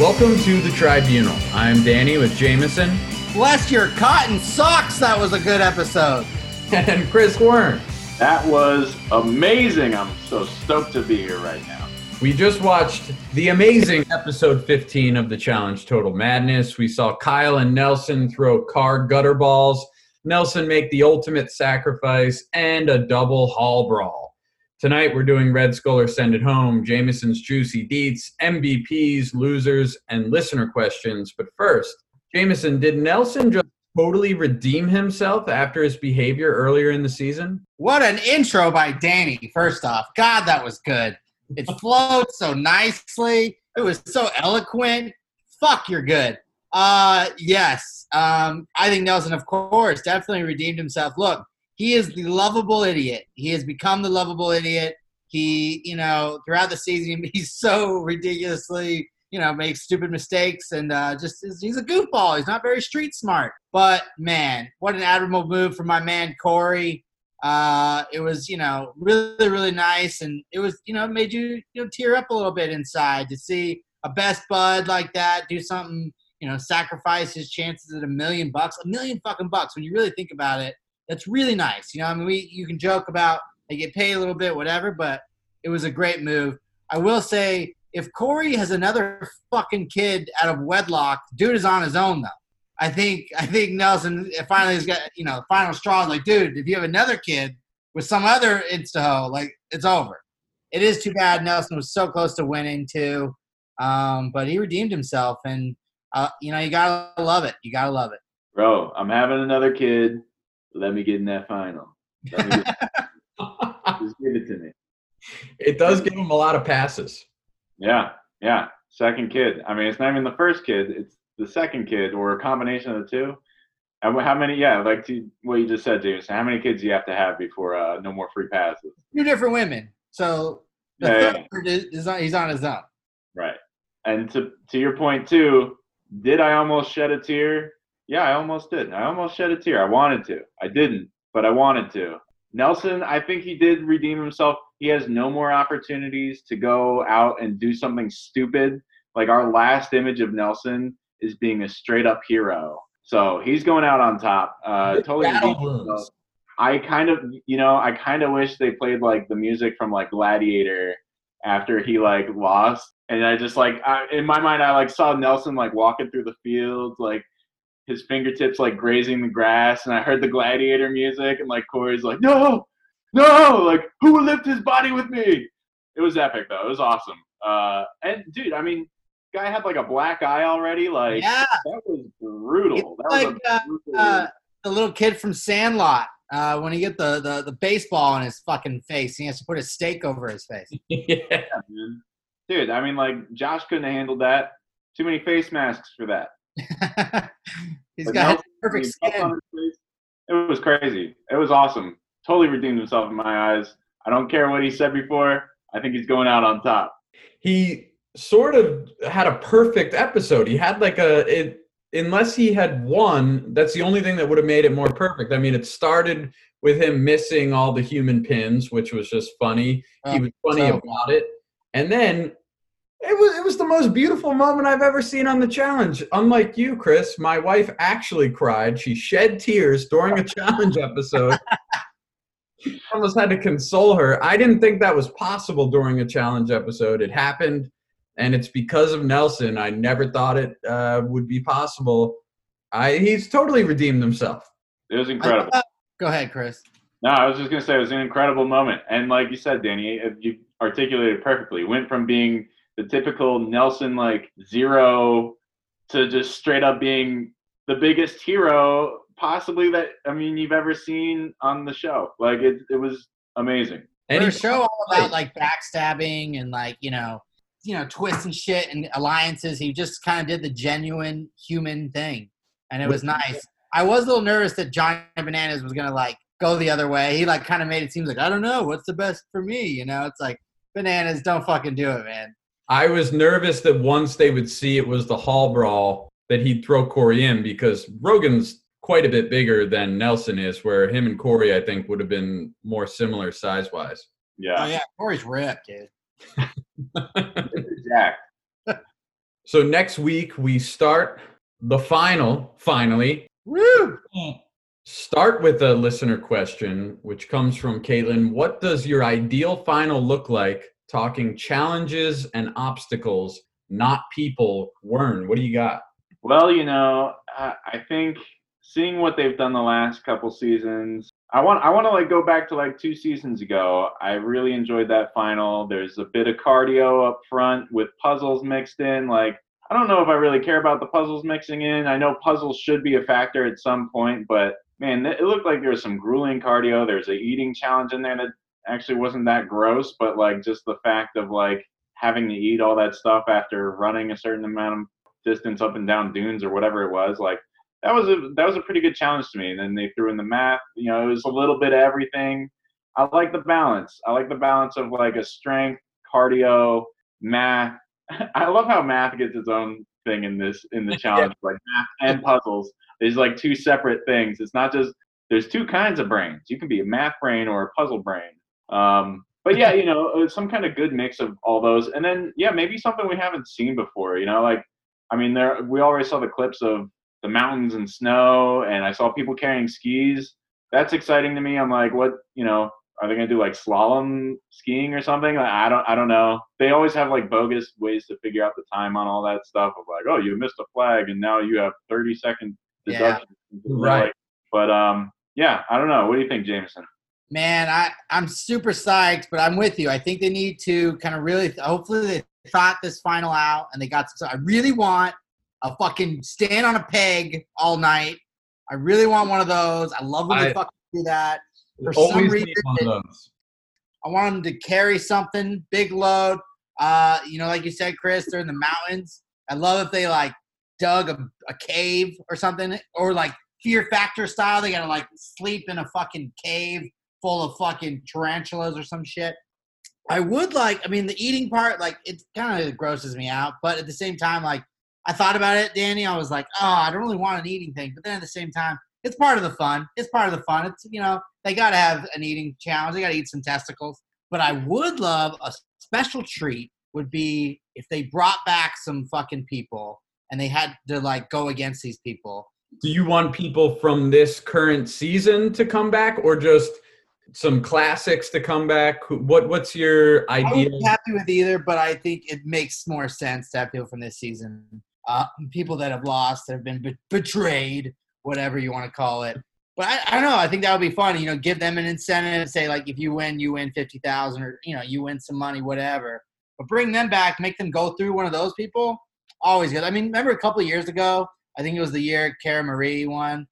Welcome to the Tribunal. I'm Danny with Jameson Bless your cotton socks. That was a good episode. and Chris Warren. That was amazing. I'm so stoked to be here right now. We just watched the amazing episode 15 of the challenge Total Madness. We saw Kyle and Nelson throw car gutter balls, Nelson make the ultimate sacrifice, and a double hall brawl. Tonight we're doing Red Skull or Send It Home, Jameson's Juicy Deets, MVPs, losers, and listener questions. But first, Jameson, did Nelson just totally redeem himself after his behavior earlier in the season? What an intro by Danny, first off. God, that was good. It flowed so nicely. It was so eloquent. Fuck, you're good. Uh, yes. Um, I think Nelson, of course, definitely redeemed himself. Look, he is the lovable idiot. He has become the lovable idiot. He, you know, throughout the season, he's so ridiculously, you know, makes stupid mistakes and uh, just he's a goofball. He's not very street smart. But man, what an admirable move from my man Cory. Uh, it was, you know, really, really nice, and it was, you know, made you, you know, tear up a little bit inside to see a best bud like that do something, you know, sacrifice his chances at a million bucks, a million fucking bucks. When you really think about it, that's really nice. You know, I mean, we you can joke about they get paid a little bit, whatever, but it was a great move. I will say, if Cory has another fucking kid out of wedlock, dude is on his own though. I think I think Nelson finally has got you know final straw. Like, dude, if you have another kid with some other insta like it's over. It is too bad Nelson was so close to winning too, um, but he redeemed himself, and uh, you know you gotta love it. You gotta love it. Bro, I'm having another kid. Let me get in that final. Get, just give it to me. It does give him a lot of passes. Yeah, yeah. Second kid. I mean, it's not even the first kid. It's the second kid, or a combination of the two. And how many? Yeah, like to, what you just said, James. How many kids do you have to have before uh, no more free passes? Two different women. So the Yeah, third is, is on, he's on his own. Right. And to to your point too, did I almost shed a tear? Yeah, I almost did. I almost shed a tear. I wanted to. I didn't, but I wanted to. Nelson, I think he did redeem himself. He has no more opportunities to go out and do something stupid. Like our last image of Nelson is being a straight up hero. So he's going out on top. Uh, totally. Battle redeemed wounds. I kind of, you know, I kind of wish they played like the music from like Gladiator after he like lost, and I just like I, in my mind I like saw Nelson like walking through the fields, like his fingertips like grazing the grass, and I heard the Gladiator music, and like Cory's like, no, no, like who will lift his body with me? It was epic though. It was awesome. Uh, and dude, I mean, guy had like a black eye already. Like Yeah, that was brutal. That was a uh, brutal uh, the little kid from Sandlot. Uh, when he get the, the the baseball in his fucking face, he has to put a stake over his face. yeah. man. Dude, I mean, like Josh couldn't have handled that. Too many face masks for that. He's But got Nelson, perfect he skin. It was crazy. It was awesome. Totally redeemed himself in my eyes. I don't care what he said before. I think he's going out on top. he sort of had a perfect episode. He had like a it unless he had won, that's the only thing that would have made it more perfect. I mean, it started with him missing all the human pins, which was just funny. he Oh, was funny so- about it. And then it was it was the most beautiful moment I've ever seen on the challenge. Unlike you, Chris, my wife actually cried. She shed tears during a challenge episode. I almost had to console her. I didn't think that was possible during a challenge episode. It happened, and it's because of Nelson. I never thought it uh, would be possible. I he's totally redeemed himself. It was incredible. Go ahead, Chris. No, I was just gonna say it was an incredible moment, and like you said, Danny, you articulated it perfectly. Went from being the typical Nelson like zero to just straight up being the biggest hero possibly that I mean you've ever seen on the show. Like it, it was amazing. And For a show all about like backstabbing and like you know, you know, twists and shit and alliances. He just kind of did the genuine human thing, and it was nice. I was a little nervous that Johnny Bananas was gonna like go the other way. He like kind of made it seem like I don't know what's the best for me. You know, it's like Bananas, don't fucking do it, man. I was nervous that once they would see it was the hall brawl that he'd throw Cory in because Rogan's quite a bit bigger than Nelson is, where him and Cory I think would have been more similar size wise. Yeah, Oh yeah, Cory's ripped, dude. Jack. So next week we start the final, finally. Woo! Start with a listener question, which comes from Caitlin. What does your ideal final look like? Talking challenges and obstacles, not people. Wern, what do you got? Well, you know, I, I think seeing what they've done the last couple seasons, I want I want to like go back to like two seasons ago. I really enjoyed that final. There's a bit of cardio up front with puzzles mixed in. Like I don't know if I really care about the puzzles mixing in. I know puzzles should be a factor at some point, but man, it looked like there was some grueling cardio. There's a eating challenge in there that actually wasn't that gross, but like just the fact of like having to eat all that stuff after running a certain amount of distance up and down dunes or whatever it was, like that was a that was a pretty good challenge to me. And then they threw in the math. You know, it was a little bit of everything. I like the balance. I like the balance of like a strength, cardio, math. I love how math gets its own thing in this in the challenge, like math and puzzles. There's like two separate things. It's not just there's two kinds of brains. You can be a math brain or a puzzle brain. Um, but yeah, you know, some kind of good mix of all those, and then yeah, maybe something we haven't seen before. You know, like I mean, there we already saw the clips of the mountains and snow, and I saw people carrying skis. That's exciting to me. I'm like, what? You know, are they gonna do like slalom skiing or something? Like, I don't, I don't know. They always have like bogus ways to figure out the time on all that stuff. Of like, oh, you missed a flag, and now you have 30 second deduction. Yeah. Right. But um, yeah, I don't know. What do you think, Jameson? Man, I, I'm super psyched, but I'm with you. I think they need to kind of really, hopefully, they thought this final out and they got. So I really want a fucking stand on a peg all night. I really want one of those. I love when I- they fucking do that. For some reason, one of those. I want them to carry something, big load. Uh, you know, like you said, Chris, they're in the mountains. I love if they like dug a, a cave or something, or like Fear Factor style. They gotta like sleep in a fucking cave full of fucking tarantulas or some shit. I would like. I mean, the eating part, like, it kind of grosses me out. But at the same time, like, I thought about it, Danny. I was like, oh, I don't really want an eating thing. But then at the same time, it's part of the fun. It's part of the fun. It's you know they got to have an eating challenge. They got to eat some testicles. But I would love a special treat would be if they brought back some fucking people and they had to like go against these people. Do you want people from this current season to come back, or just some classics to come back? What What's your idea? I'm happy with either, but I think it makes more sense to have people from this season. Uh, people that have lost, that have been be- betrayed, whatever you want to call it. But I, I don't know. I think that would be fun. You know, give them an incentive. Say like, if you win, you win fifty thousand, or you know, you win some money, whatever. But bring them back, make them go through one of those people. Always good. I mean, remember a couple of years ago? I think it was the year Cara Maria won,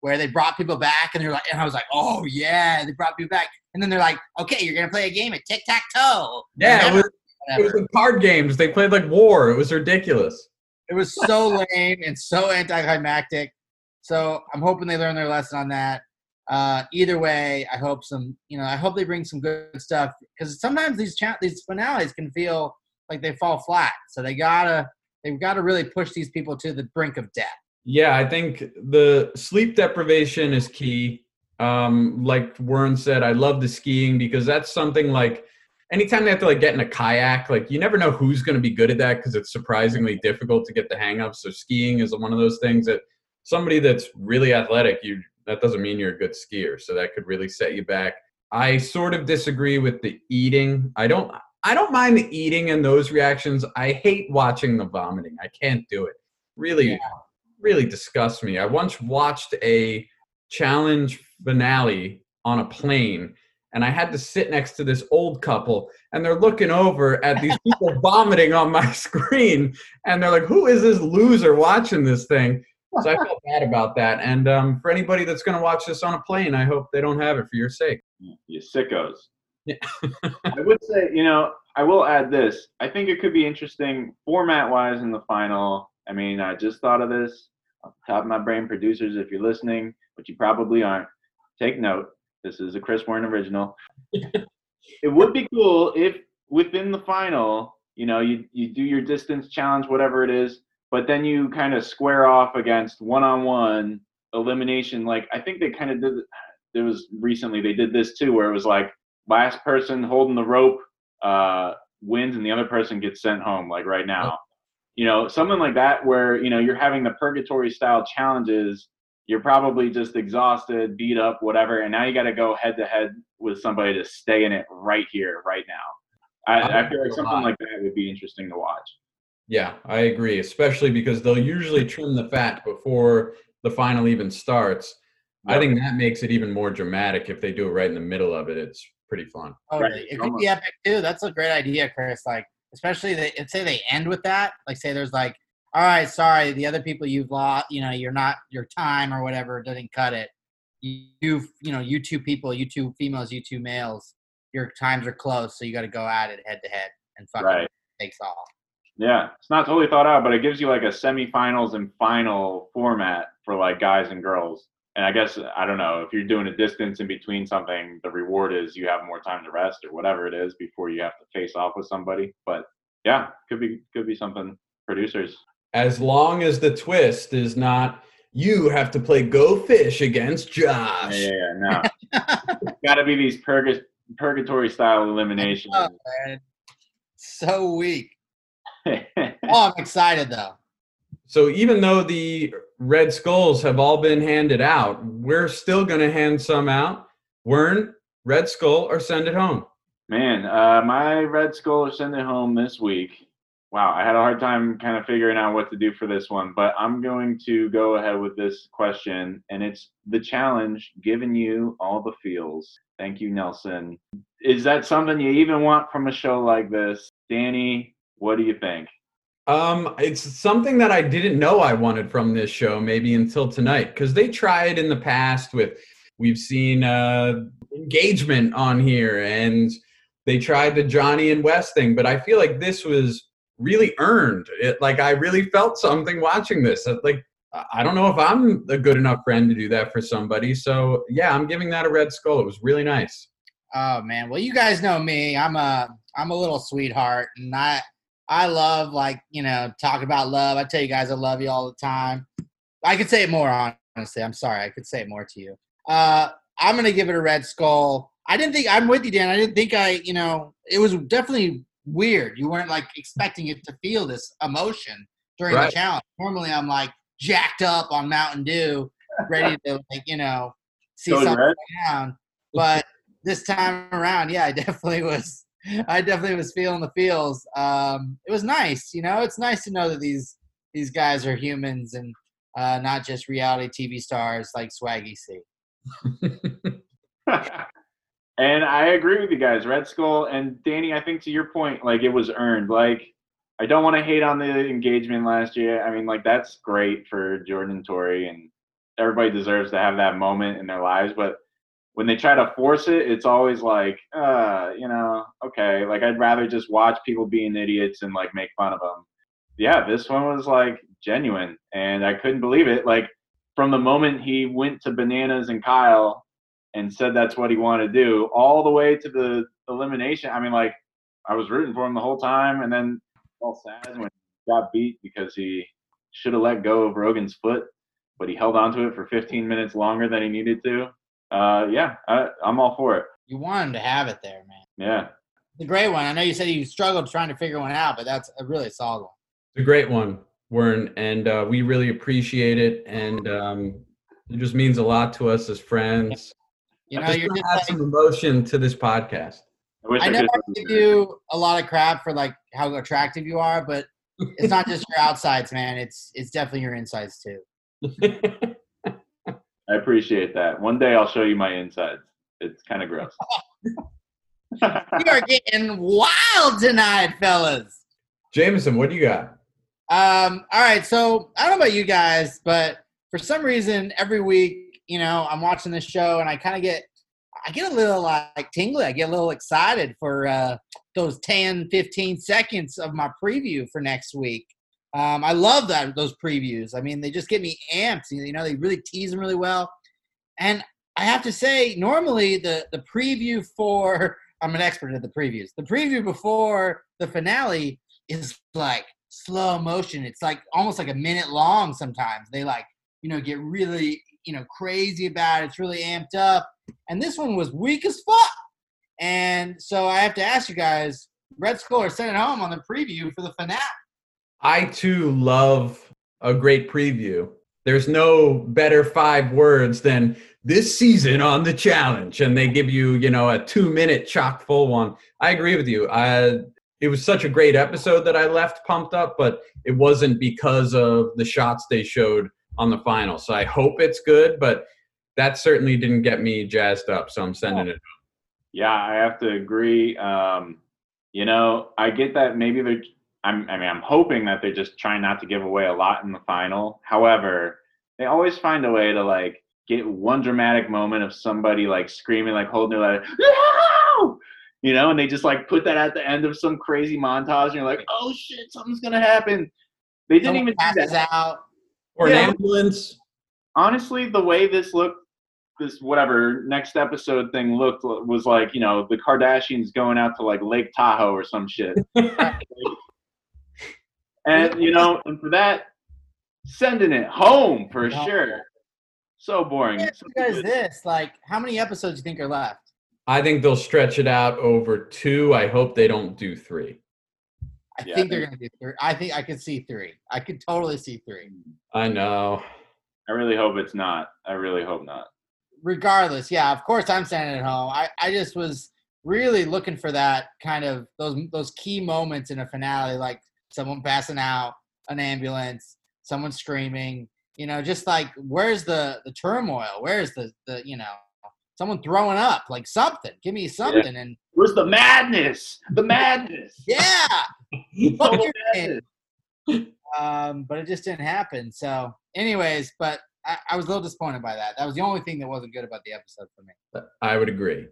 where they brought people back, and they're like, and I was like, oh yeah, they brought people back, and then they're like, okay, you're gonna play a game at tic tac toe. yeah, it was, it was card games. They played like war. It was ridiculous. It was so lame and so anticlimactic. So I'm hoping they learn their lesson on that. Uh, either way, I hope some, you know, I hope they bring some good stuff because sometimes these cha- these finales can feel like they fall flat. So they gotta they've got to really push these people to the brink of death. Yeah, I think the sleep deprivation is key. Um, like Warren said, I love the skiing because that's something like anytime they have to like get in a kayak, like you never know who's going to be good at that because it's surprisingly difficult to get the hang of. So skiing is one of those things that somebody that's really athletic, you that doesn't mean you're a good skier. So that could really set you back. I sort of disagree with the eating. I don't I don't mind the eating and those reactions. I hate watching the vomiting. I can't do it. Really, Yeah. Really disgusts me. I once watched a challenge finale on a plane and I had to sit next to this old couple and they're looking over at these people vomiting on my screen and they're like, who is this loser watching this thing? So I felt bad about that. And um, for anybody that's going to watch this on a plane, I hope they don't have it for your sake. You sickos. Yeah. I would say, you know, I will add this. I think it could be interesting format wise in the final. I mean, I just thought of this off the top of my brain, producers, if you're listening, but you probably aren't, take note. This is a Chris Warren original. it would be cool if within the final, you know, you, you do your distance challenge, whatever it is, but then you kind of square off against one on one elimination. Like, I think they kind of did there was recently they did this too, where it was like last person holding the rope uh, wins and the other person gets sent home, like right now. You know, something like that where you know you're having the purgatory style challenges. You're probably just exhausted, beat up, whatever, and now you got to go head to head with somebody to stay in it right here, right now. I, I feel like something like that would be interesting to watch. Yeah, I agree, especially because they'll usually trim the fat before the final even starts. I think that makes it even more dramatic if they do it right in the middle of it. It's pretty fun. Totally. Right. It could be epic too. That's a great idea, Chris. Like, especially they if say they end with that. Like, say there's like, all right, sorry, the other people you've lost, you know, you're not your time or whatever doesn't cut it. You, you know, you two people, you two females, you two males, your times are close, so you got to go at it head to head and fucking Right. takes off. Yeah, it's not totally thought out, but it gives you like a semifinals and final format for like guys and girls. And I guess I don't know if you're doing a distance in between something, the reward is you have more time to rest or whatever it is before you have to face off with somebody. But yeah, could be could be something producers. As long as the twist is not you have to play Go Fish against Josh. Yeah, yeah, yeah no. Got to be these purg- purgatory style eliminations. Oh, man. So weak. Oh, I'm excited though. So even though the red skulls have all been handed out, we're still going to hand some out. Wern, red skull, or send it home. Man, uh, my Red Skull or send it home this week. Wow, I had a hard time kind of figuring out what to do for this one, but I'm going to go ahead with this question, and it's the challenge giving you all the feels. Thank you, Nelson. Is that something you even want from a show like this? Danny, what do you think? Um, it's something that I didn't know I wanted from this show, maybe until tonight, because they tried in the past with. We've seen uh, engagement on here, and they tried the Johnny and West thing, but I feel like this was really earned. It like I really felt something watching this. Like I don't know if I'm a good enough friend to do that for somebody. So yeah, I'm giving that a red skull. It was really nice. Oh man, well you guys know me. I'm a I'm a little sweetheart, and I I love like you know talk about love. I tell you guys I love you all the time. I could say it more honestly. I'm sorry, I could say it more to you. Uh, I'm gonna give it a red skull. I didn't think I'm with you, Dan. I didn't think I you know it was definitely weird. You weren't like expecting it to feel this emotion during Right. the challenge. Normally I'm like jacked up on Mountain Dew, ready to like you know see Go something red. down. But this time around, yeah, I definitely was. I definitely was feeling the feels. Um, it was nice, you know. It's nice to know that these these guys are humans and uh, not just reality TV stars like Swaggy C. and I agree with you guys, Red Skull and Danny. I think to your point, like it was earned. Like I don't want to hate on the engagement last year. I mean, like that's great for Jordan Tori, and everybody deserves to have that moment in their lives. But when they try to force it, it's always like, uh, you know, okay. Like I'd rather just watch people being idiots and like make fun of them. Yeah, this one was like genuine, and I couldn't believe it. Like from the moment he went to Bananas and Kyle and said that's what he wanted to do, all the way to the elimination. I mean, like I was rooting for him the whole time, and then all sad when he got beat because he should have let go of Rogan's foot, but he held on to it for 15 minutes longer than he needed to. Uh, yeah, I, I'm all for it. You want him to have it there, man. Yeah. The great one. I know you said you struggled trying to figure one out, but that's a really solid one. It's a great one, Wern, and uh, we really appreciate it. And um, it just means a lot to us as friends. You know, I just you're wanna just add like, some emotion to this podcast. I wish I, I know I could. give you a lot of crap for like how attractive you are, but it's not just your outsides, man. It's it's definitely your insides too. I appreciate that. One day I'll show you my insides. It's kind of gross. We are getting wild tonight, fellas. Jameson, what do you got? Um, all right, so I don't know about you guys, but for some reason, every week, you know, I'm watching this show and I kind of get, I get a little like tingly. I get a little excited for uh, those 10, 15 seconds of my preview for next week. Um, I love that those previews. I mean, they just get me amped. You know, they really tease them really well. And I have to say, normally the the preview for I'm an expert at the previews. The preview before the finale is like slow motion. It's like almost like a minute long sometimes. They like, you know, get really, you know, crazy about it. It's really amped up. And this one was weak as fuck. And so I have to ask you guys, Red or send it home on the preview for the finale. I too love a great preview. There's no better five words than this season on the challenge, and they give you, you know, a two minute chock full one. I agree with you. I, it was such a great episode that I left pumped up, but it wasn't because of the shots they showed on the final. So I hope it's good, but that certainly didn't get me jazzed up. So I'm sending it. Yeah, I have to agree. Um, you know, I get that maybe they're. I'm, I mean, I'm hoping that they're just trying not to give away a lot in the final. However, they always find a way to like get one dramatic moment of somebody like screaming, like holding their letter, no! you know, and they just like put that at the end of some crazy montage, and you're like, oh shit, something's gonna happen. They didn't Someone even do passes that. out. Or Yeah. an ambulance. honestly, the way this looked, this whatever next episode thing looked was like you know the Kardashians going out to like Lake Tahoe or some shit. and you know, and for that, sending it home for No. sure. So boring. Let me ask you guys this: like, how many episodes do you think are left? I think they'll stretch it out over two. I hope they don't do three. I Yeah, think they're gonna do three. I think I could see three. I could totally see three. I know. I really hope it's not. I really hope not. Regardless, yeah, of course I'm standing at home. I, I just was really looking for that kind of those those key moments in a finale, like someone passing out, an ambulance, someone screaming. You know, just like where's the the turmoil? Where's the the you know someone throwing up? Like something. Give me something. And Where's the madness? The madness. yeah, fuck your madness. um, but it just didn't happen. So, anyways, but I, I was a little disappointed by that. That was the only thing that wasn't good about the episode for me. I would agree.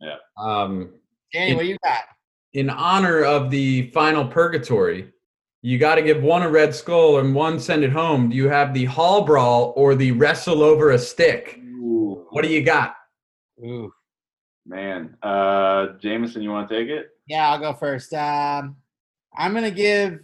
Yeah. Um, Danny, It- what you got? in honor of the final purgatory, you got to give one a red skull and one send it home. Do you have the hall brawl or the wrestle over a stick? Ooh, What do you got? Ooh. man. Uh, Jameson, you want to take it? Yeah, I'll go first. Um, I'm gonna give.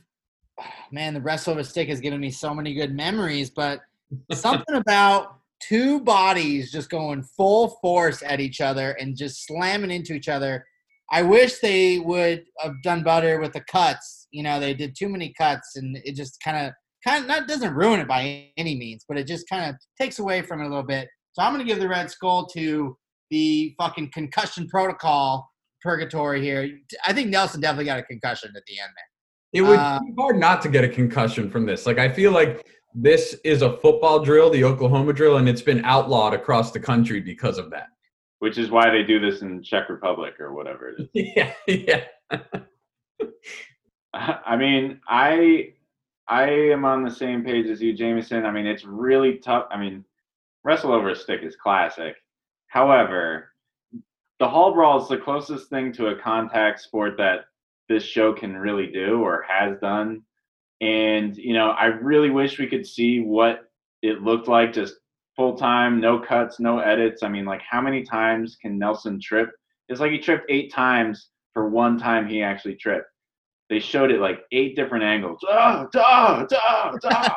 Man, the wrestle over a stick has given me so many good memories, but something about two bodies just going full force at each other and just slamming into each other. I wish they would have done better with the cuts. You know, they did too many cuts, and it just kind of, kind of, not doesn't ruin it by any means, but it just kind of takes away from it a little bit. So I'm gonna give the Red Skull to the fucking concussion protocol purgatory here. I think Nelson definitely got a concussion at the end there. It would Uh, be hard not to get a concussion from this. Like I feel like this is a football drill, the Oklahoma drill, and it's been outlawed across the country because of that. Which is why they do this in Czech Republic or whatever it is. yeah, yeah. I mean, I I am on the same page as you, Jameson. I mean, it's really tough. I mean, wrestle over a stick is classic. However, the hall brawl is the closest thing to a contact sport that this show can really do or has done. And you know, I really wish we could see what it looked like just full time, no cuts, no edits. I mean, like how many times can Nelson trip? It's like he tripped eight times for one time he actually tripped they showed it like eight different angles. Ah.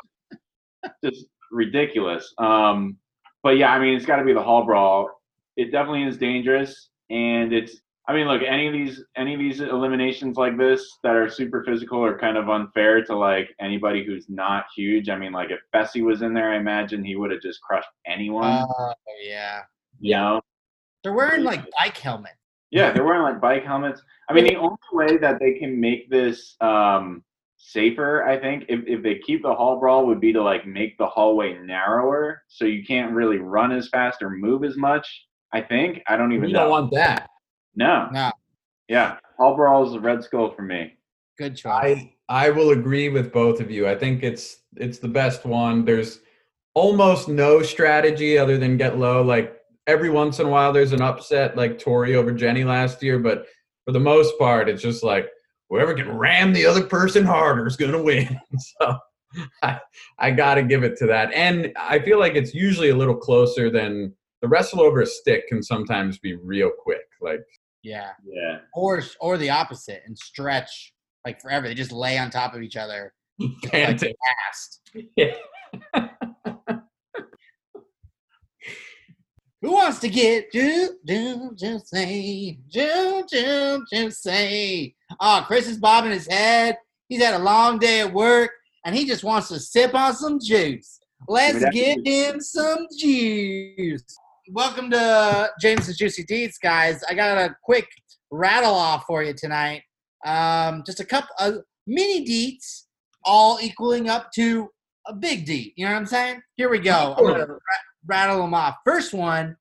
Just ridiculous. Um, but yeah, I mean, it's got to be the hall brawl. It definitely is dangerous, and it's. I mean, look, any of these any of these eliminations like this that are super physical are kind of unfair to like anybody who's not huge. I mean, like if Bessie was in there, I imagine he would have just crushed anyone. Oh yeah, you know? they're wearing like bike helmets. Yeah, they're wearing like bike helmets. I mean, the only way that they can make this um, safer, I think, if, if they keep the hall brawl, would be to like make the hallway narrower, so you can't really run as fast or move as much. I think. I don't even You know. don't want that. No. No, Yeah, hall brawl is a red skull for me. good choice. I I will agree with both of you. I think it's it's the best one. There's almost no strategy other than get low. Like every once in a while, there's an upset like Tori over Jenny last year, but for the most part, it's just like whoever can ram the other person harder is gonna win. so I I gotta give it to that, and I feel like it's usually a little closer than the wrestle over a stick can sometimes be real quick. Like yeah, Yeah. or or the opposite and stretch like forever. They just lay on top of each other like fast. Yeah. Who wants to get do do do say do do do say? Oh, Chris is bobbing his head. He's had a long day at work and he just wants to sip on some juice. Let's give him some juice. Welcome to James's Juicy Deets, guys. I got a quick rattle off for you tonight. Um, just a couple of mini deets, all equaling up to a big deet. You know what I'm saying? Here we go. I'm gonna ra- rattle them off. First one,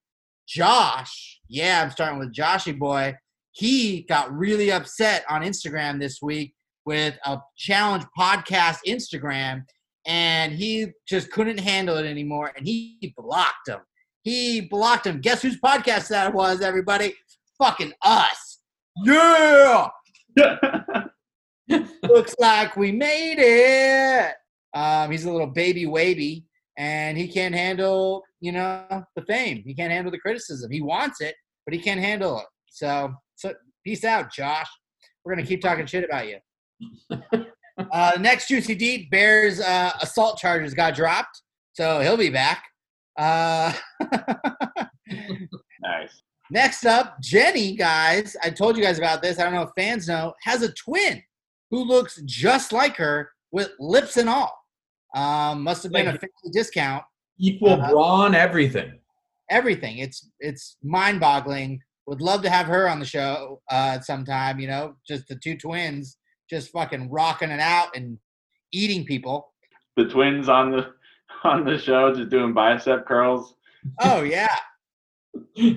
Josh. Yeah, I'm starting with Joshy boy. He got really upset on Instagram this week with a challenge podcast Instagram, and he just couldn't handle it anymore, and he blocked him. He blocked him. Guess whose podcast that was, everybody? Fucking us. Yeah. Looks like we made it. Um, he's a little baby wavy, and he can't handle, you know, the fame. He can't handle the criticism. He wants it, but he can't handle it. So, so peace out, Josh. We're gonna keep talking shit about you. uh, the next juicy deed, Bears uh, assault charges got dropped, so he'll be back. Uh, nice. Next up, Jenny, guys. I told you guys about this. I don't know if fans know, has a twin who looks just like her with lips and all. Um, must have been a Like- family discount. Equal Uh-huh. brawn, everything. Everything. It's it's mind boggling. Would love to have her on the show uh, sometime. You know, just the two twins, just fucking rocking it out and eating people. The twins on the on the show just doing bicep curls. Oh yeah.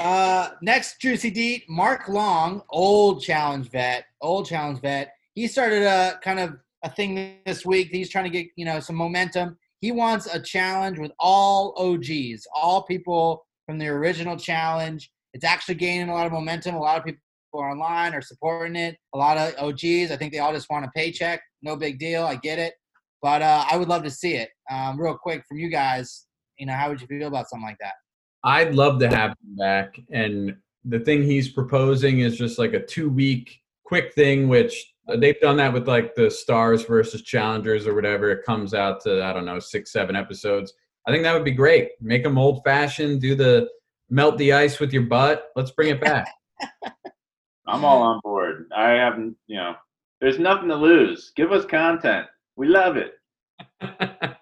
Uh, next juicy deet, Mark Long, old challenge vet, old challenge vet. He started a kind of a thing this week. He's trying to get you know some momentum. He wants a challenge with all OGs, all people from the original challenge. It's actually gaining a lot of momentum. A lot of people are online are supporting it. A lot of OGs. I think they all just want a paycheck. No big deal. I get it, but uh, I would love to see it. Um, real quick from you guys. You know, how would you feel about something like that? I'd love to have him back. And the thing he's proposing is just like a two week quick thing, which they've done that with like the stars versus challengers or whatever. It comes out to, I don't know, six, seven episodes. I think that would be great. Make them old fashioned, do the melt the ice with your butt. Let's bring it back. I'm all on board. I haven't, you know, there's nothing to lose. Give us content. We love it.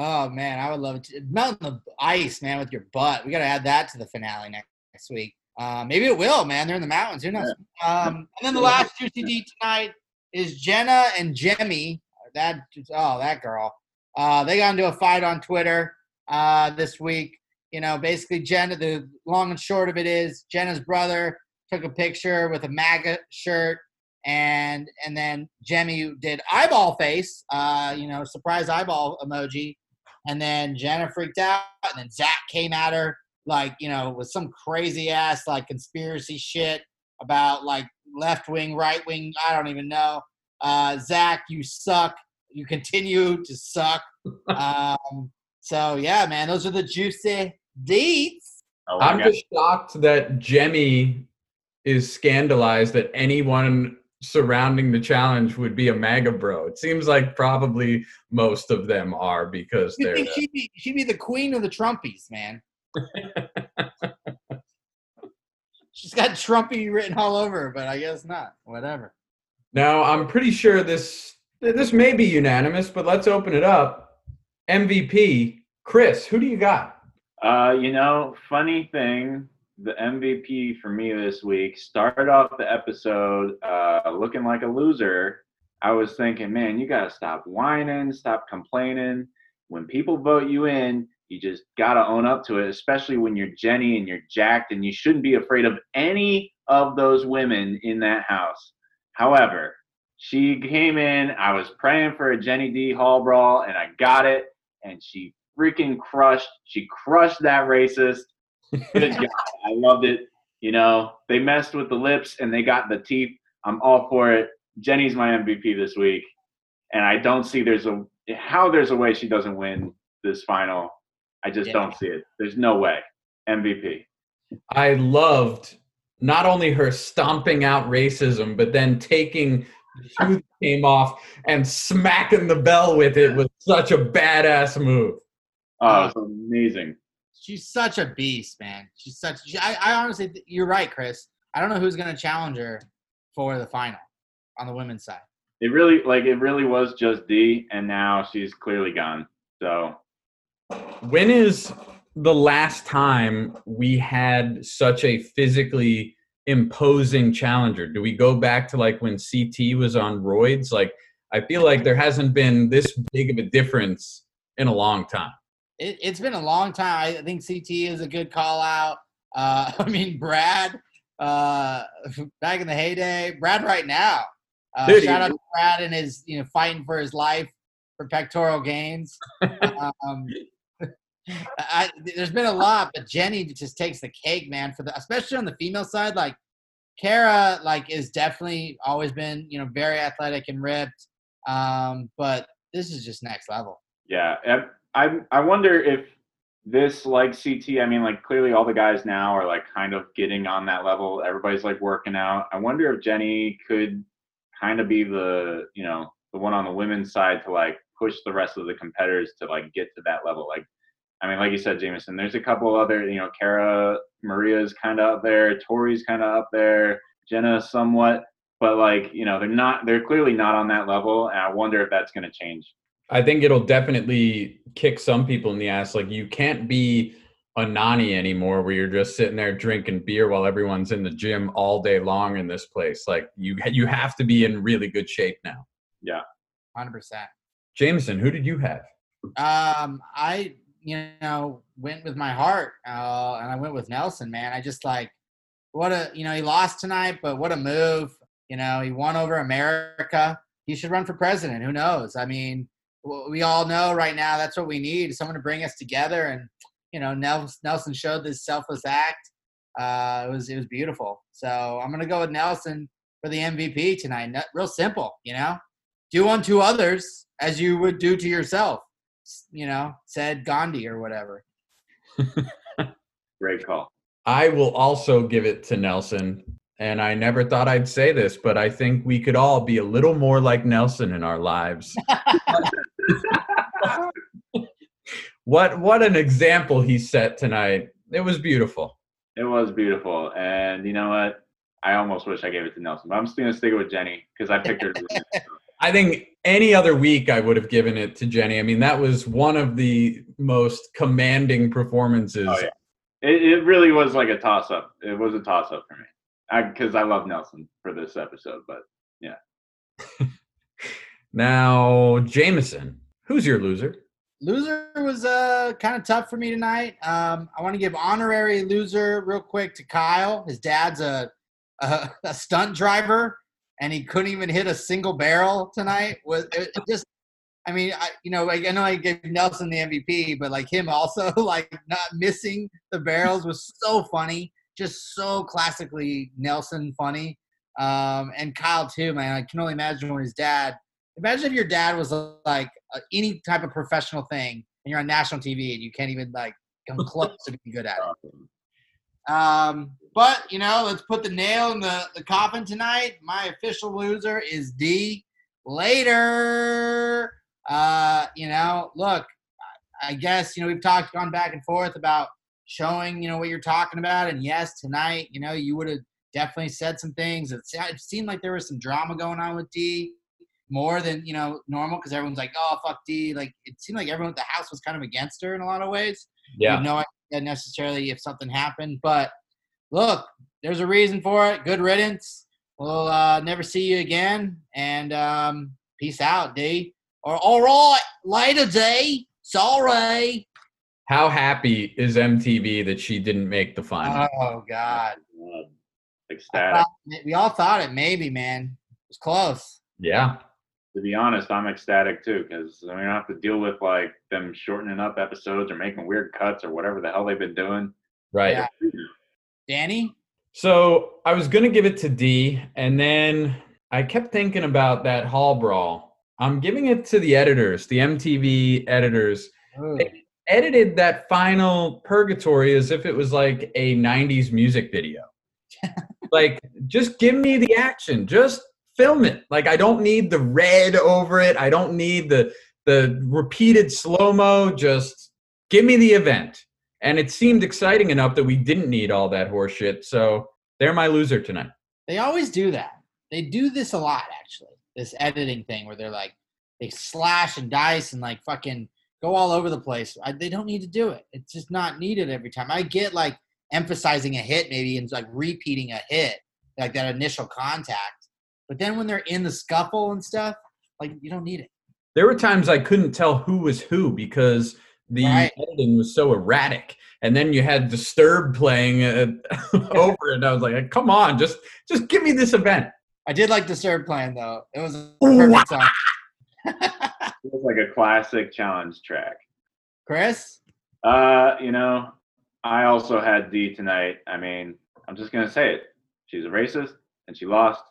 Oh man, I would love it. To, melting the ice, man, with your butt. We got to add that to the finale next, next week. Uh, maybe it will, man. They're in the mountains. Who knows? Um, and then the last juicy D tonight is Jenna and Jemmye. That oh, that girl. Uh, they got into a fight on Twitter uh, this week. You know, basically, Jenna. The long and short of it is, Jenna's brother took a picture with a MAGA shirt, and and then Jemmye did eyeball face. Uh, you know, surprise eyeball emoji. And then Jenna freaked out, and then Zach came at her like you know with some crazy ass like conspiracy shit about like left wing, right wing. I don't even know. Uh, Zach, you suck. You continue to suck. um, so yeah, man, those are the juicy deets. Oh I'm God. just shocked that Jemmye is scandalized that anyone surrounding the challenge would be a MAGA bro. It seems like probably most of them are because You they're. think she'd be she'd be the queen of the Trumpies, man? She's got Trumpy written all over, her, but I guess not. Whatever. Now I'm pretty sure this this may be unanimous, but let's open it up. MVP, Chris, who do you got? Uh, you know, funny thing, the MVP for me this week started off the episode uh, looking like a loser. I was thinking, man, you gotta stop whining, stop complaining. When people vote you in, you just gotta own up to it, especially when you're Jenny and you're jacked, and you shouldn't be afraid of any of those women in that house. However, she came in. I was praying for a Jenny D Hall brawl, and I got it. And she freaking crushed. She crushed that racist. I loved it. You know, they messed with the lips and they got the teeth. I'm all for it. Jenny's my MVP this week, and I don't see there's a how there's a way she doesn't win this final. I just Yeah. don't see it. There's no way. MVP. I loved not only her stomping out racism, but then taking the shoe came off and smacking the bell with it was such a badass move. Oh, it's uh, amazing. She's such a beast, man. She's such. She, I, I honestly, you're right, Chris. I don't know who's gonna challenge her for the final on the women's side. it really like it really was just D, and now she's clearly gone. So When is the last time we had such a physically imposing challenger? Do we go back to like when CT was on roids? Like, I feel like there hasn't been this big of a difference in a long time. It, it's been a long time. I think CT is a good call out. Uh, I mean, Brad, uh, back in the heyday, Brad right now. Uh, Dude, shout out to Brad and his, you know, fighting for his life for pectoral gains. um, I, there's been a lot, but Jenny just takes the cake, man. For the especially on the female side, like Cara, like is definitely always been, you know, very athletic and ripped. Um, but this is just next level. yeah, I I, wonder if this like CT. I mean, like clearly all the guys now are like kind of getting on that level. Everybody's like working out. I wonder if Jenny could kind of be the you know the one on the women's side to like push the rest of the competitors to like get to that level. Like, I mean, like you said, Jameson, there's a couple other, you know, Cara, Maria's kind of up there, Tori's kind of up there, Jenna somewhat, but like, you know, they're not, they're clearly not on that level. And I wonder if that's going to change. I think it'll definitely kick some people in the ass. Like, you can't be a Nany anymore where you're just sitting there drinking beer while everyone's in the gym all day long in this place. Like, you, you have to be in really good shape now. Yeah. Hundred percent. Jameson, who did you have? Um, I you know went with my heart, uh, and I went with Nelson. Man, I just like what a you know he lost tonight, but what a move. You know he won over America. He should run for president. Who knows? I mean, w- we all know right now that's what we need: someone to bring us together. And you know, Nelson showed this selfless act. Uh, it was it was beautiful. So I'm gonna go with Nelson for the MVP tonight. Real simple, you know. Do unto others as you would do to yourself you know, said Gandhi or whatever. Great call. I will also give it to Nelson. And I never thought I'd say this, but I think we could all be a little more like Nelson in our lives. what what an example he set tonight. It was beautiful. It was beautiful. And you know what? I almost wish I gave it to Nelson, but I'm still going to stick it with Jenny because I picked her. I think any other week I would have given it to Jenny. I mean, that was one of the most commanding performances. Oh, yeah. It, it really was like a toss up. It was a toss up for me because I, love Nelson for this episode. But Now, Jameson, who's your loser? Loser was uh, kind of tough for me tonight. Um, I want to give honorary loser real quick to Kyle. His dad's a, a, a stunt driver, and he couldn't even hit a single barrel tonight. Was it, it just? I mean, I, you know, like, I know I gave Nelson the MVP, but like him also, like not missing the barrels was so funny, just so classically Nelson funny. Um, and Kyle too, man. I can only imagine when his dad. Imagine if your dad was like uh, any type of professional thing, and you're on national TV, and you can't even like come close to being good at it. Um, but you know, let's put the nail in the, the coffin tonight. My official loser is D. Later. Uh, you know, look, I guess you know we've talked, gone back and forth about showing you know what you're talking about, and yes, tonight, you know, you would have definitely said some things. It, it seemed like there was some drama going on with D more than you know normal because everyone's like, oh fuck D. Like it seemed like everyone at the house was kind of against her in a lot of ways. You have no idea necessarily if something happened, but look, there's a reason for it. Good riddance. We'll uh, never see you again, and um, peace out, D. Or all right, later, D. Sorry. How happy is MTV that she didn't make the final? Oh God. Uh, ecstatic. thought- we all thought it maybe, man. It was close. yeah. To be honest, I'm ecstatic too because we don't have to deal with like them shortening up episodes or making weird cuts or whatever the hell they've been doing. Right. Yeah. Danny. So I was gonna give it to D, and then I kept thinking about that hall brawl. I'm giving it to the editors, the MTV editors. Ooh. Edited that final purgatory as if it was like a 90s music video. like, just give me the action. Just film it. Like, I don't need the red over it. I don't need the the repeated slow-mo. Just give me the event. And it seemed exciting enough that we didn't need all that horseshit. So they're my loser tonight. They always do that. They do this a lot, actually. this editing thing where they're like they slash and dice and like fucking go all over the place. I, they don't need to do it. It's just not needed every time. I get like emphasizing a hit maybe and like repeating a hit, like that initial contact. But then when they're in the scuffle and stuff, like you don't need it. There were times I couldn't tell who was who because the Right. editing was so erratic. And then you had Disturbed playing uh, over it. And I was like, come on, just just give me this event. I did like Disturbed playing though. It was a perfect song. It was like a classic challenge track. Chris, Uh, you know, I also had D tonight. I mean, I'm just gonna say it. She's a racist and she lost.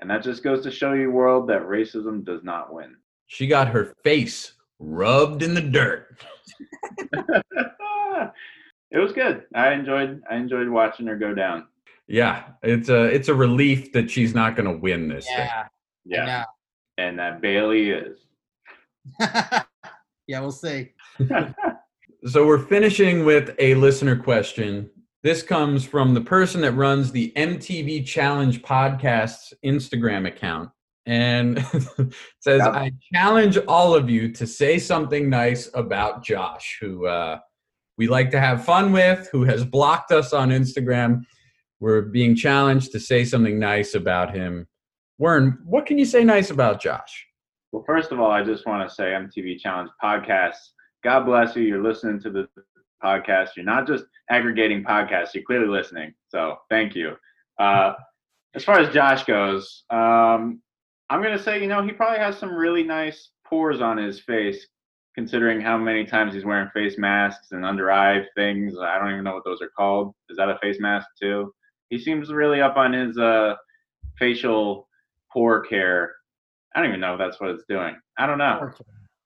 And that just goes to show you, world, that racism does not win. She got her face rubbed in the dirt. it was good. I enjoyed I enjoyed watching her go down. Yeah, it's a it's a relief that she's not going to win this thing. yeah, Yeah. And that Bailey is. yeah. yeah, we'll see. So we're finishing with a listener question. This comes from the person that runs the MTV Challenge Podcast's Instagram account. And says, Yeah. I challenge all of you to say something nice about Josh, who uh, we like to have fun with, who has blocked us on Instagram. We're being challenged to say something nice about him. Wern, what can you say nice about Josh? Well, first of all, I just want to say MTV Challenge podcasts. God bless you. You're listening to the podcast. You're not just aggregating podcasts. You're clearly listening. So thank you. Uh, as far as Josh goes, um, I'm gonna say you know he probably has some really nice pores on his face, considering how many times he's wearing face masks and under eye things. I don't even know what those are called. Is that a face mask too? He seems really up on his uh, facial pore care. I don't even know if that's what it's doing. I don't know.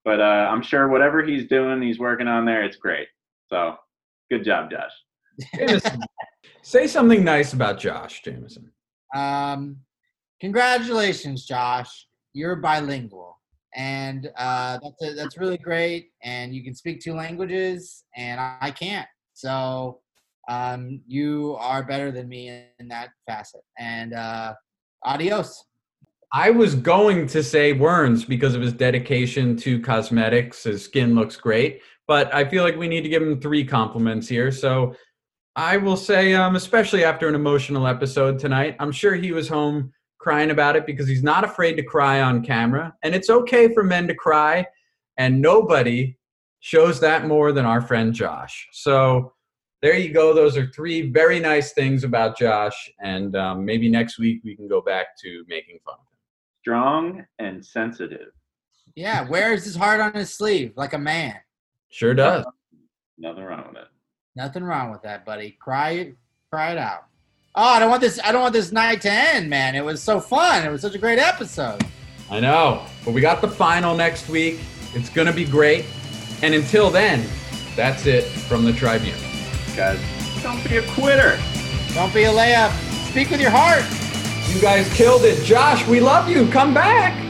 But uh, I'm sure whatever he's doing, he's working on there. It's great. So good job, Josh. Jameson, say something nice about Josh, Jameson. Um, congratulations, Josh. You're bilingual, and uh, that's a, that's really great. And you can speak two languages, and I, I can't. So um, you are better than me in that facet. And uh, adios. I was going to say Werns because of his dedication to cosmetics. His skin looks great, but I feel like we need to give him three compliments here. So I will say, um, especially after an emotional episode tonight, I'm sure he was home crying about it because he's not afraid to cry on camera. And it's okay for men to cry, and nobody shows that more than our friend Josh. So there you go. Those are three very nice things about Josh. And um, maybe next week we can go back to making fun of him. Strong and sensitive. Yeah, wears his heart on his sleeve like a man. Sure does. Nothing wrong with it. Nothing wrong with that, buddy. Cry it, cry it out. Oh, I don't want this. I don't want this night to end, man. It was so fun. It was such a great episode. I know. But we got the final next week. It's going to be great. And until then, that's it from the Tribune. Guys, don't be a quitter. Don't be a layup. Speak with your heart. You guys killed it. Josh, we love you. Come back.